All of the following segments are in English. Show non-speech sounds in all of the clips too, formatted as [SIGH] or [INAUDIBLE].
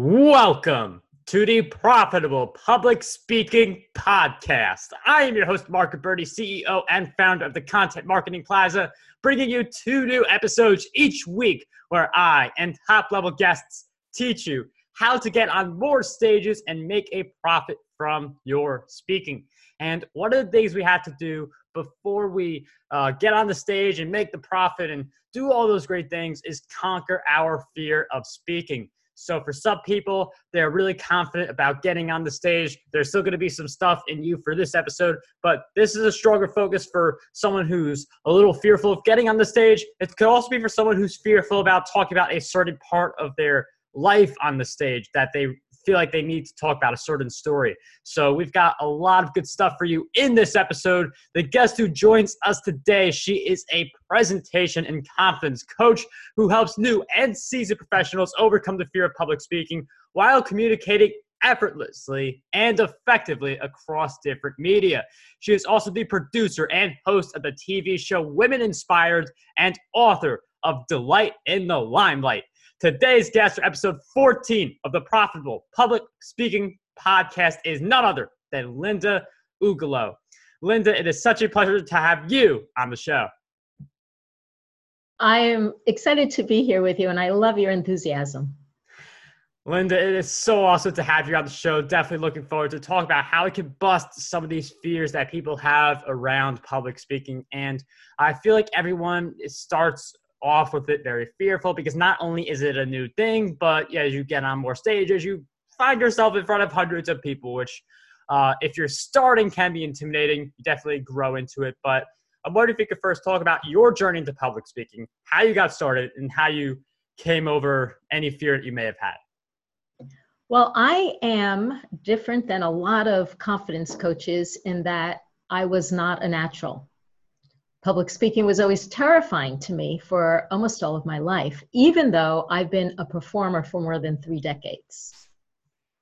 Welcome to the Profitable Public Speaking Podcast. I am your host, Mark Birdie, CEO and founder of the Content Marketing Plaza, bringing you two new episodes each week where I and top level guests teach you how to get on more stages and make a profit from your speaking. And one of the things we have to do before we uh, get on the stage and make the profit and do all those great things is conquer our fear of speaking. So for some people, they're really confident about getting on the stage. There's still going to be some stuff in you for this episode, but this is a stronger focus for someone who's a little fearful of getting on the stage. It could also be for someone who's fearful about talking about a certain part of their life on the stage that they feel like they need to talk about a certain story. So we've got a lot of good stuff for you in this episode. The guest who joins us today, she is a presentation and confidence coach who helps new and seasoned professionals overcome the fear of public speaking while communicating effortlessly and effectively across different media. She is also the producer and host of the TV show Women Inspired and author of Delight in the Limelight. Today's guest for episode 14 of the Profitable Public Speaking Podcast is none other than Linda Ugelow. Linda, it is such a pleasure to have you on the show. I am excited to be here with you, and I love your enthusiasm. Linda, it is so awesome to have you on the show. Definitely looking forward to talk about how we can bust some of these fears that people have around public speaking. And I feel like everyone starts off with it very fearful because not only is it a new thing, but yeah, as you get on more stages, you find yourself in front of hundreds of people, which uh, if you're starting can be intimidating. You definitely grow into it. But I'm wondering if you could first talk about your journey into public speaking, how you got started, and how you came over any fear that you may have had. Well, I am different than a lot of confidence coaches in that I was not a natural. Public speaking was always terrifying to me for almost all of my life, even though I've been a performer for more than three decades.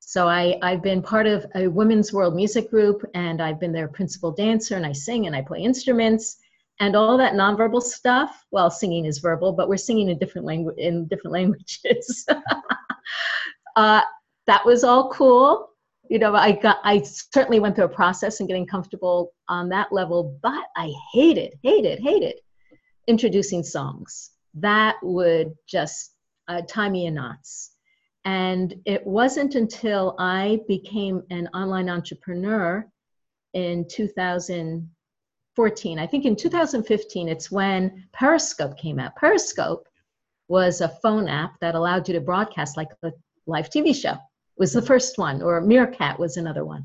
So I, I've been part of a women's world music group, and I've been their principal dancer, and I sing and I play instruments, and all that nonverbal stuff. Well, singing is verbal, but we're singing in different language in different [LAUGHS] languages. [LAUGHS] uh, that was all cool you know i got i certainly went through a process and getting comfortable on that level but i hated hated hated introducing songs. That would just uh, tie me in knots. And it wasn't until i became an online entrepreneur in 2014 i think in 2015 it's when periscope came out. Periscope was a phone app that allowed you to broadcast like a live tv show was the first one, or Meerkat was another one.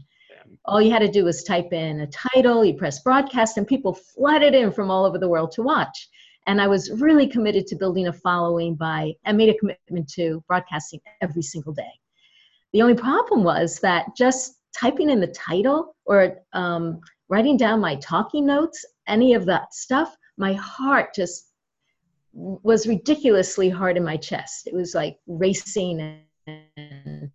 All you had to do was type in a title, you press broadcast, and people flooded in from all over the world to watch. And I was really committed to building a following by, I made a commitment to broadcasting every single day. The only problem was that just typing in the title or um, writing down my talking notes, any of that stuff, my heart just was ridiculously hard in my chest. It was like racing and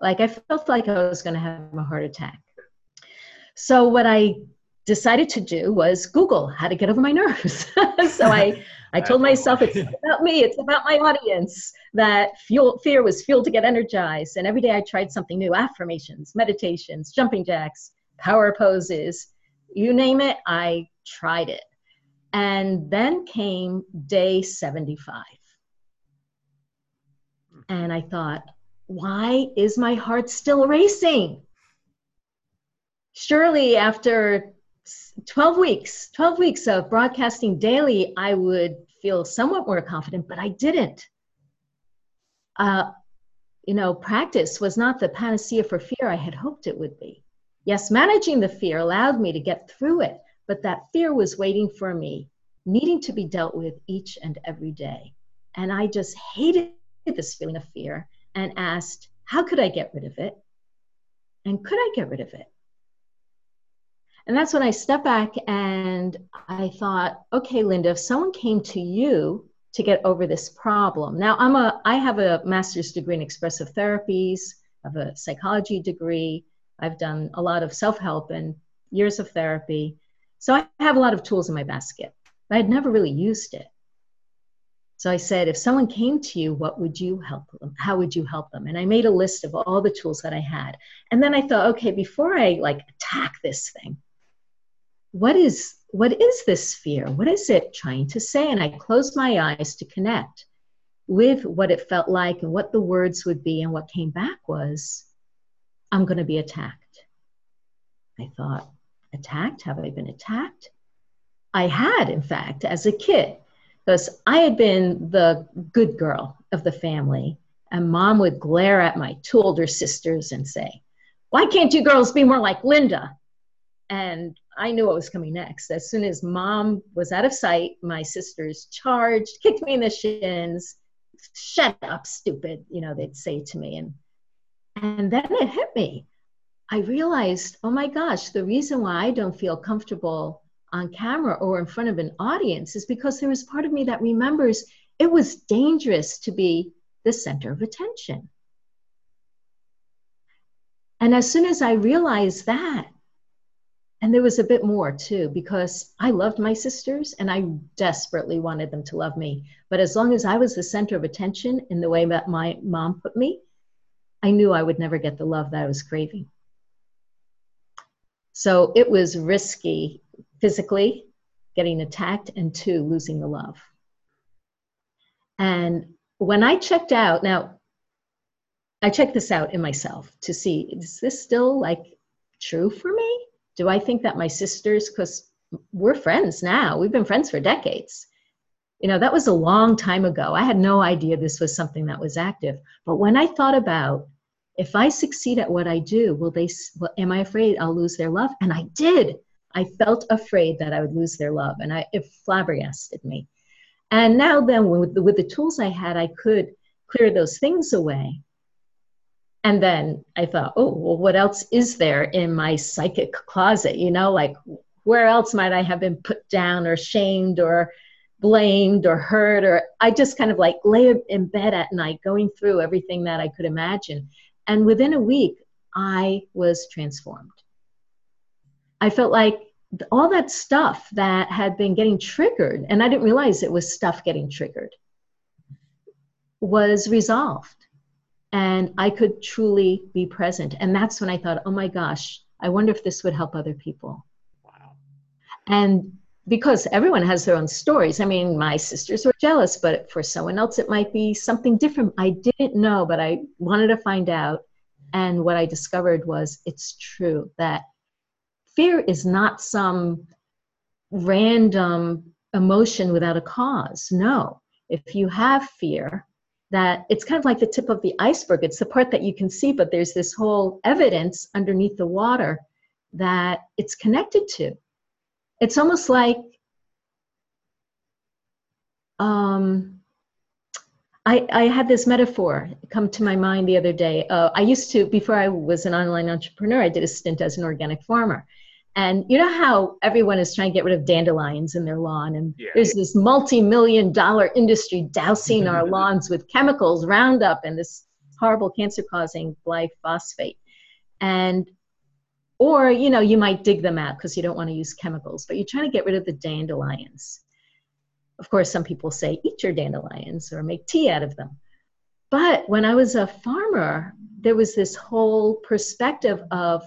like I felt like I was going to have a heart attack. So what I decided to do was Google how to get over my nerves. [LAUGHS] so I, I told myself it's about me, it's about my audience. That fuel, fear was fuel to get energized. And every day I tried something new: affirmations, meditations, jumping jacks, power poses, you name it. I tried it. And then came day 75. And I thought, why is my heart still racing? Surely, after 12 weeks, 12 weeks of broadcasting daily, I would feel somewhat more confident, but I didn't. Uh, you know, practice was not the panacea for fear I had hoped it would be. Yes, managing the fear allowed me to get through it, but that fear was waiting for me, needing to be dealt with each and every day. And I just hated this feeling of fear and asked, How could I get rid of it? And could I get rid of it? And that's when I stepped back and I thought, okay, Linda, if someone came to you to get over this problem. Now I'm a I have a master's degree in expressive therapies, I have a psychology degree, I've done a lot of self-help and years of therapy. So I have a lot of tools in my basket. But I'd never really used it. So I said, if someone came to you, what would you help them? How would you help them? And I made a list of all the tools that I had. And then I thought, okay, before I like attack this thing, what is what is this fear? What is it trying to say? And I closed my eyes to connect with what it felt like and what the words would be. And what came back was, I'm going to be attacked. I thought, attacked? Have I been attacked? I had, in fact, as a kid because I had been the good girl of the family. And mom would glare at my two older sisters and say, Why can't you girls be more like Linda? And I knew what was coming next. As soon as mom was out of sight, my sisters charged, kicked me in the shins, shut up, stupid, you know, they'd say to me. And and then it hit me. I realized, oh my gosh, the reason why I don't feel comfortable on camera or in front of an audience is because there was part of me that remembers it was dangerous to be the center of attention. And as soon as I realized that, and there was a bit more too, because I loved my sisters and I desperately wanted them to love me. But as long as I was the center of attention in the way that my mom put me, I knew I would never get the love that I was craving. So it was risky physically getting attacked, and two, losing the love. And when I checked out, now I checked this out in myself to see is this still like true for me? Do I think that my sisters, because we're friends now, we've been friends for decades. You know, that was a long time ago. I had no idea this was something that was active. But when I thought about if I succeed at what I do, will they, well, am I afraid I'll lose their love? And I did. I felt afraid that I would lose their love, and I, it flabbergasted me. And now, then, with the, with the tools I had, I could clear those things away. And then I thought, oh, well, what else is there in my psychic closet? You know, like where else might I have been put down or shamed or blamed or hurt? Or I just kind of like lay in bed at night going through everything that I could imagine. And within a week, I was transformed. I felt like all that stuff that had been getting triggered, and I didn't realize it was stuff getting triggered, was resolved. And I could truly be present. And that's when I thought, oh my gosh, I wonder if this would help other people. Wow. And because everyone has their own stories. I mean, my sisters were jealous, but for someone else, it might be something different. I didn't know, but I wanted to find out. And what I discovered was it's true that fear is not some random emotion without a cause. No. If you have fear, that it's kind of like the tip of the iceberg. It's the part that you can see, but there's this whole evidence underneath the water that it's connected to. It's almost like um, I, I had this metaphor come to my mind the other day. Uh, I used to, before I was an online entrepreneur, I did a stint as an organic farmer. And you know how everyone is trying to get rid of dandelions in their lawn, and yeah. there's this multi-million dollar industry dousing our [LAUGHS] lawns with chemicals, Roundup, and this horrible cancer-causing glyphosate. And or you know you might dig them out because you don't want to use chemicals, but you're trying to get rid of the dandelions. Of course, some people say eat your dandelions or make tea out of them. But when I was a farmer, there was this whole perspective of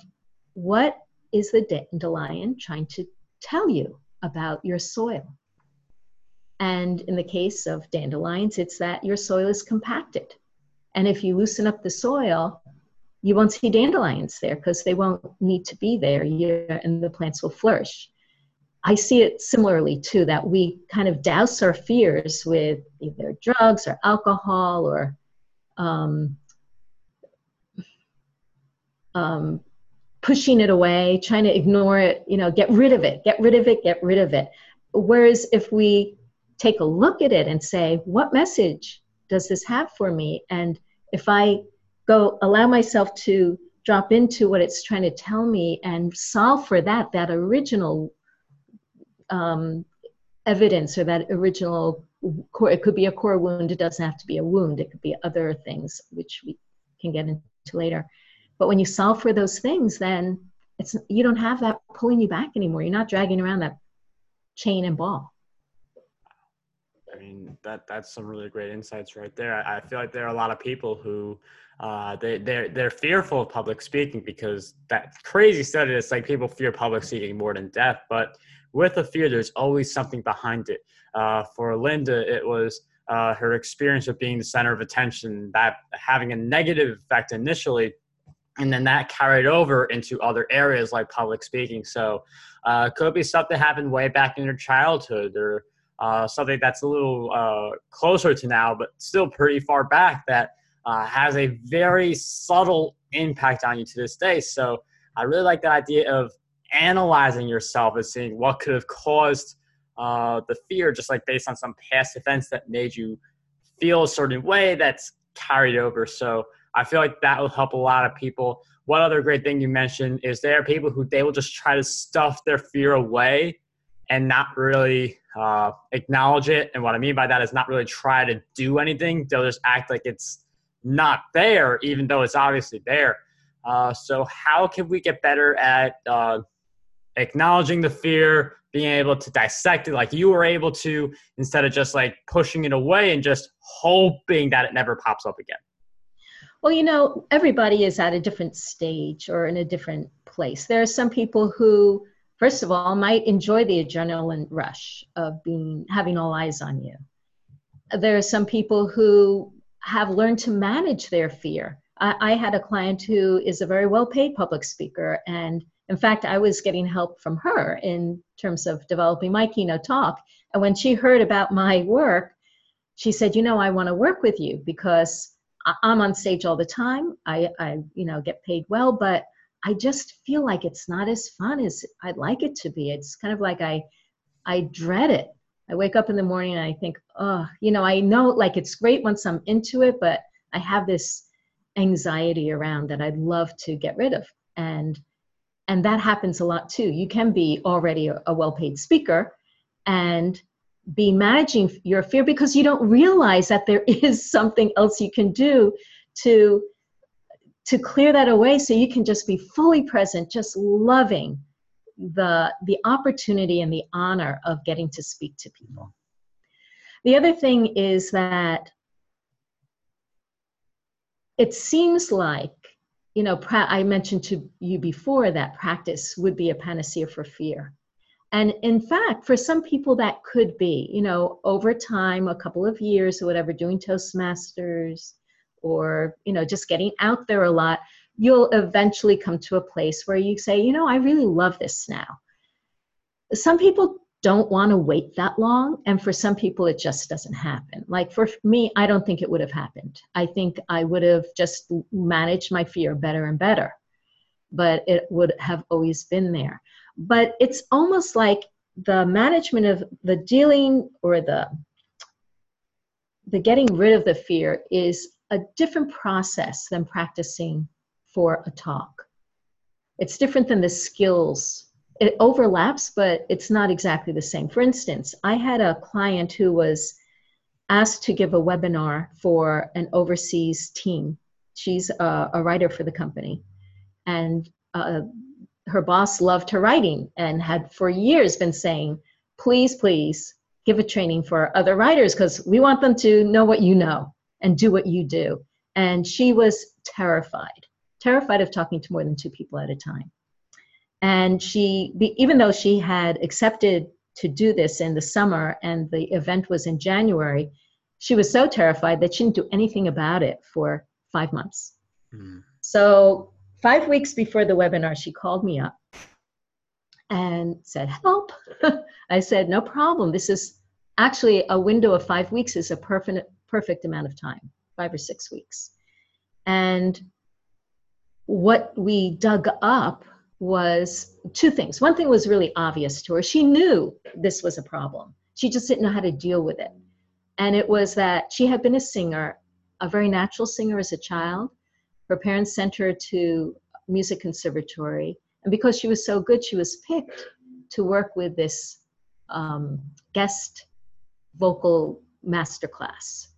what is the dandelion trying to tell you about your soil? And in the case of dandelions, it's that your soil is compacted. And if you loosen up the soil, you won't see dandelions there because they won't need to be there and the plants will flourish. I see it similarly too that we kind of douse our fears with either drugs or alcohol or um, um, pushing it away, trying to ignore it, you know, get rid of it, get rid of it, get rid of it. Whereas if we take a look at it and say, what message does this have for me? And if I go allow myself to drop into what it's trying to tell me and solve for that, that original um, evidence or that original core, it could be a core wound, it doesn't have to be a wound, it could be other things which we can get into later. But when you solve for those things, then it's you don't have that pulling you back anymore. You're not dragging around that chain and ball. I mean that that's some really great insights right there. I feel like there are a lot of people who uh, they they're they're fearful of public speaking because that crazy study it's like people fear public speaking more than death. But with a fear, there's always something behind it. Uh, for Linda, it was uh, her experience of being the center of attention, that having a negative effect initially, and then that carried over into other areas like public speaking. So, uh, could be something happened way back in your childhood, or uh, something that's a little uh, closer to now, but still pretty far back that uh, has a very subtle impact on you to this day. So, I really like the idea of analyzing yourself and seeing what could have caused uh, the fear, just like based on some past events that made you feel a certain way that's carried over. So I feel like that will help a lot of people. One other great thing you mentioned is there are people who they will just try to stuff their fear away and not really uh, acknowledge it. And what I mean by that is not really try to do anything. They'll just act like it's not there, even though it's obviously there. Uh, so, how can we get better at uh, acknowledging the fear, being able to dissect it like you were able to instead of just like pushing it away and just hoping that it never pops up again well you know everybody is at a different stage or in a different place. There are some people who first of all might enjoy the adrenaline rush of being having all eyes on you. There are some people who have learned to manage their fear. I, I had a client who is a very well paid public speaker and in fact, I was getting help from her in terms of developing my keynote talk. And when she heard about my work, she said, "You know, I want to work with you because I'm on stage all the time. I, I, you know, get paid well, but I just feel like it's not as fun as I'd like it to be. It's kind of like I, I dread it. I wake up in the morning and I think, oh, you know, I know like it's great once I'm into it, but I have this anxiety around that I'd love to get rid of. And and that happens a lot too you can be already a, a well-paid speaker and be managing your fear because you don't realize that there [LAUGHS] is something else you can do to to clear that away so you can just be fully present just loving the the opportunity and the honor of getting to speak to people the other thing is that it seems like you know, I mentioned to you before that practice would be a panacea for fear. And in fact, for some people, that could be, you know, over time, a couple of years or whatever, doing Toastmasters or, you know, just getting out there a lot, you'll eventually come to a place where you say, you know, I really love this now. Some people don't want to wait that long. And for some people, it just doesn't happen. Like for me, I don't think it would have happened. I think I would have just managed my fear better and better, but it would have always been there. But it's almost like the management of the dealing or the the getting rid of the fear is a different process than practicing for a talk. It's different than the skills it overlaps, but it's not exactly the same. For instance, I had a client who was asked to give a webinar for an overseas team. She's a, a writer for the company. And uh, her boss loved her writing and had for years been saying, please, please give a training for other writers because we want them to know what you know and do what you do. And she was terrified, terrified of talking to more than two people at a time. And she, even though she had accepted to do this in the summer and the event was in January, she was so terrified that she didn't do anything about it for five months. Mm. So, five weeks before the webinar, she called me up and said, Help. [LAUGHS] I said, No problem. This is actually a window of five weeks is a perfect, perfect amount of time, five or six weeks. And what we dug up was two things. One thing was really obvious to her. She knew this was a problem. She just didn't know how to deal with it. And it was that she had been a singer, a very natural singer as a child. Her parents sent her to music conservatory. And because she was so good, she was picked to work with this um, guest vocal masterclass.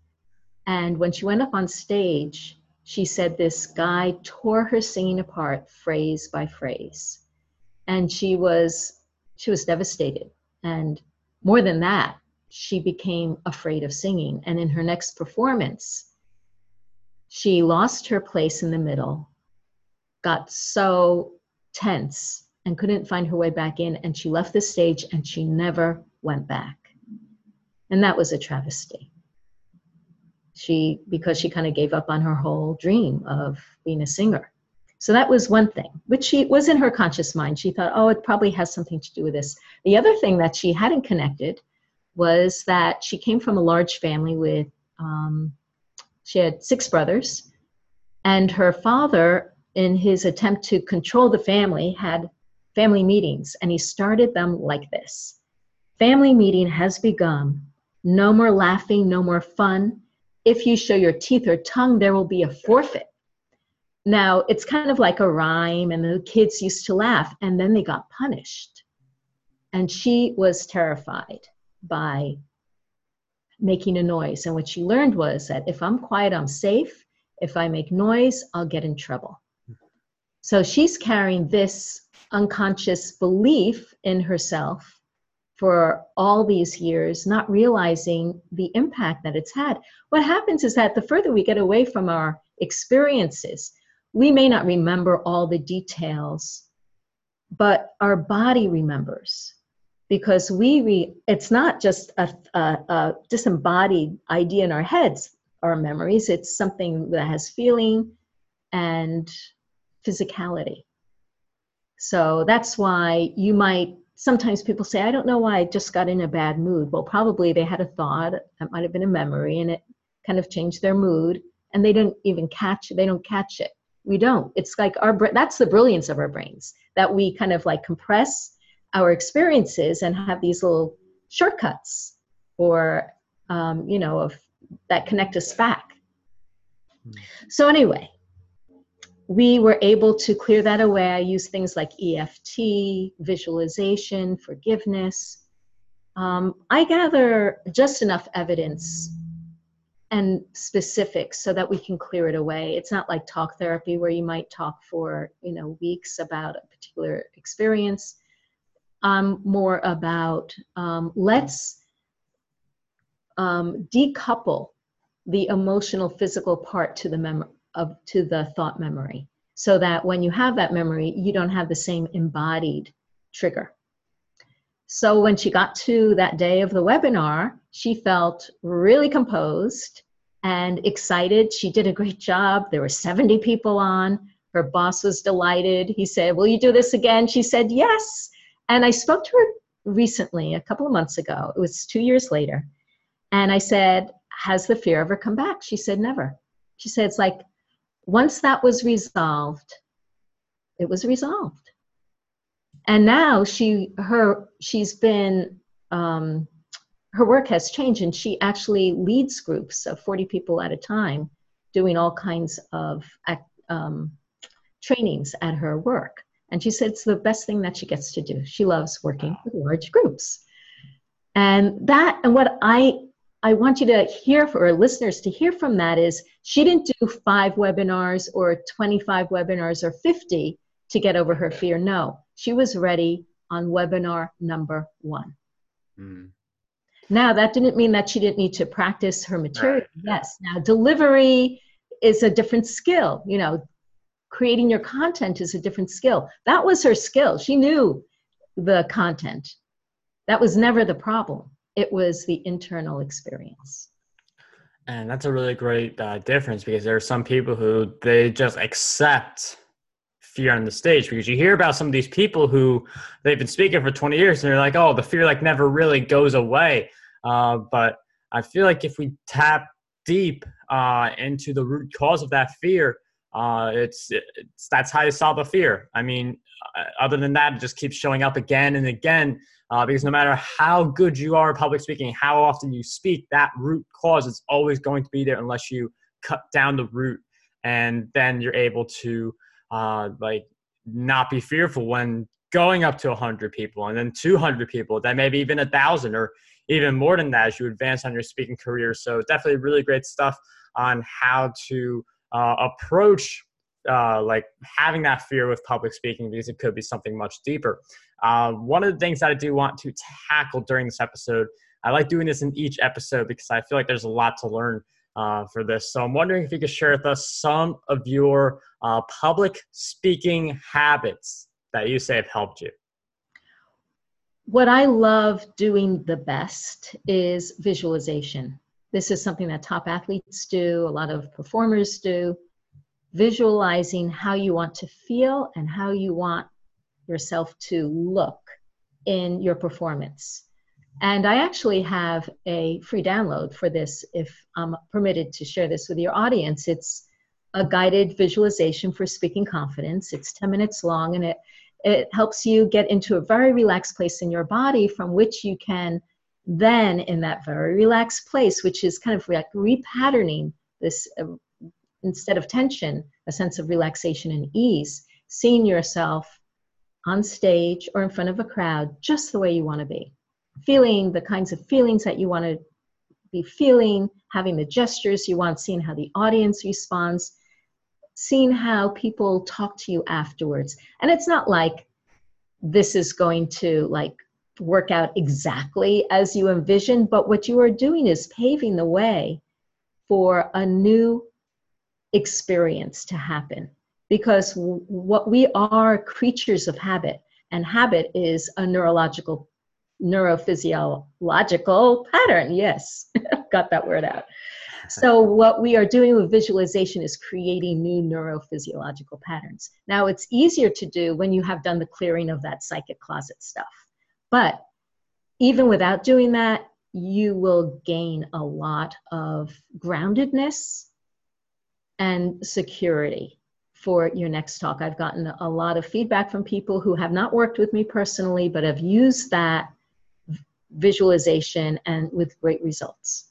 And when she went up on stage, she said this guy tore her singing apart phrase by phrase and she was she was devastated and more than that she became afraid of singing. And in her next performance, she lost her place in the middle, got so tense and couldn't find her way back in, and she left the stage and she never went back. And that was a travesty. She, because she kind of gave up on her whole dream of being a singer. So that was one thing, which she was in her conscious mind. She thought, oh, it probably has something to do with this. The other thing that she hadn't connected was that she came from a large family with, um, she had six brothers, and her father, in his attempt to control the family, had family meetings, and he started them like this Family meeting has begun. No more laughing, no more fun. If you show your teeth or tongue, there will be a forfeit. Now, it's kind of like a rhyme, and the kids used to laugh, and then they got punished. And she was terrified by making a noise. And what she learned was that if I'm quiet, I'm safe. If I make noise, I'll get in trouble. So she's carrying this unconscious belief in herself for all these years, not realizing the impact that it's had. What happens is that the further we get away from our experiences, we may not remember all the details, but our body remembers because we re, it's not just a, a, a disembodied idea in our heads our memories. It's something that has feeling and physicality. So that's why you might sometimes people say i don't know why i just got in a bad mood. Well probably they had a thought that might have been a memory and it kind of changed their mood and they didn't even catch they don't catch it. We don't. It's like our that's the brilliance of our brains that we kind of like compress our experiences and have these little shortcuts or um, you know of that connect us back mm. so anyway we were able to clear that away i use things like eft visualization forgiveness um, i gather just enough evidence and specifics so that we can clear it away. It's not like talk therapy where you might talk for, you know, weeks about a particular experience. Um, more about um, let's um, decouple the emotional physical part to the mem- of to the thought memory so that when you have that memory you don't have the same embodied trigger so when she got to that day of the webinar, she felt really composed and excited. She did a great job. There were 70 people on. Her boss was delighted. He said, Will you do this again? She said, Yes. And I spoke to her recently, a couple of months ago. It was two years later. And I said, Has the fear ever come back? She said, Never. She said, It's like once that was resolved, it was resolved and now she her she's been um, her work has changed and she actually leads groups of 40 people at a time doing all kinds of um, trainings at her work and she said it's the best thing that she gets to do she loves working with large groups and that and what i i want you to hear for listeners to hear from that is she didn't do five webinars or 25 webinars or 50 to get over her fear no she was ready on webinar number one. Mm. Now, that didn't mean that she didn't need to practice her material. Right. Yes. Now, delivery is a different skill. You know, creating your content is a different skill. That was her skill. She knew the content. That was never the problem, it was the internal experience. And that's a really great uh, difference because there are some people who they just accept fear on the stage because you hear about some of these people who they've been speaking for 20 years and they're like oh the fear like never really goes away uh, but i feel like if we tap deep uh, into the root cause of that fear uh, it's, it's that's how you solve a fear. I mean uh, other than that it just keeps showing up again and again uh, because no matter how good you are at public speaking how often you speak that root cause is always going to be there unless you cut down the root. And then you're able to uh, like not be fearful when going up to 100 people and then 200 people then maybe even a thousand or even more than that as you advance on your speaking career. So definitely really great stuff on how to uh, approach uh, like having that fear with public speaking because it could be something much deeper uh, one of the things that i do want to tackle during this episode I like doing this in each episode because I feel like there's a lot to learn uh, for this. So I'm wondering if you could share with us some of your uh, public speaking habits that you say have helped you. What I love doing the best is visualization. This is something that top athletes do, a lot of performers do. Visualizing how you want to feel and how you want yourself to look in your performance. And I actually have a free download for this if I'm permitted to share this with your audience. It's a guided visualization for speaking confidence. It's 10 minutes long and it, it helps you get into a very relaxed place in your body from which you can then, in that very relaxed place, which is kind of like repatterning this uh, instead of tension, a sense of relaxation and ease, seeing yourself on stage or in front of a crowd just the way you want to be feeling the kinds of feelings that you want to be feeling, having the gestures you want, seeing how the audience responds, seeing how people talk to you afterwards. And it's not like this is going to like work out exactly as you envision, but what you are doing is paving the way for a new experience to happen because what we are creatures of habit and habit is a neurological neurophysiological pattern. Yes, [LAUGHS] got that word out. So, what we are doing with visualization is creating new neurophysiological patterns. Now, it's easier to do when you have done the clearing of that psychic closet stuff. But even without doing that, you will gain a lot of groundedness and security for your next talk. I've gotten a lot of feedback from people who have not worked with me personally, but have used that visualization and with great results.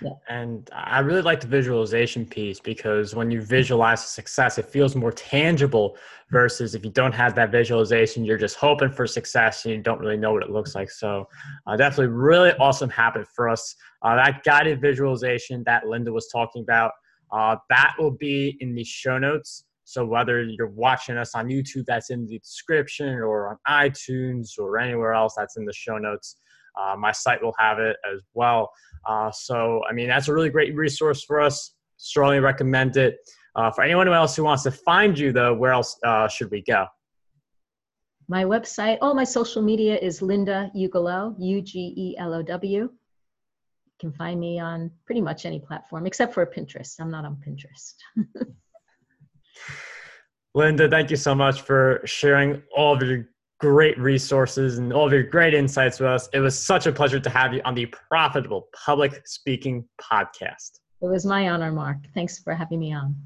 Yeah. And I really like the visualization piece because when you visualize success, it feels more tangible versus if you don't have that visualization, you're just hoping for success and you don't really know what it looks like. So, uh, definitely really awesome habit for us. Uh, that guided visualization that Linda was talking about, uh, that will be in the show notes. So whether you're watching us on YouTube, that's in the description, or on iTunes, or anywhere else, that's in the show notes. Uh, my site will have it as well. Uh, so I mean, that's a really great resource for us. Strongly recommend it. Uh, for anyone else who wants to find you, though, where else uh, should we go? My website, all my social media is Linda Ugelow, U G E L O W. You can find me on pretty much any platform except for Pinterest. I'm not on Pinterest. [LAUGHS] Linda, thank you so much for sharing all of your great resources and all of your great insights with us. It was such a pleasure to have you on the Profitable Public Speaking Podcast. It was my honor, Mark. Thanks for having me on.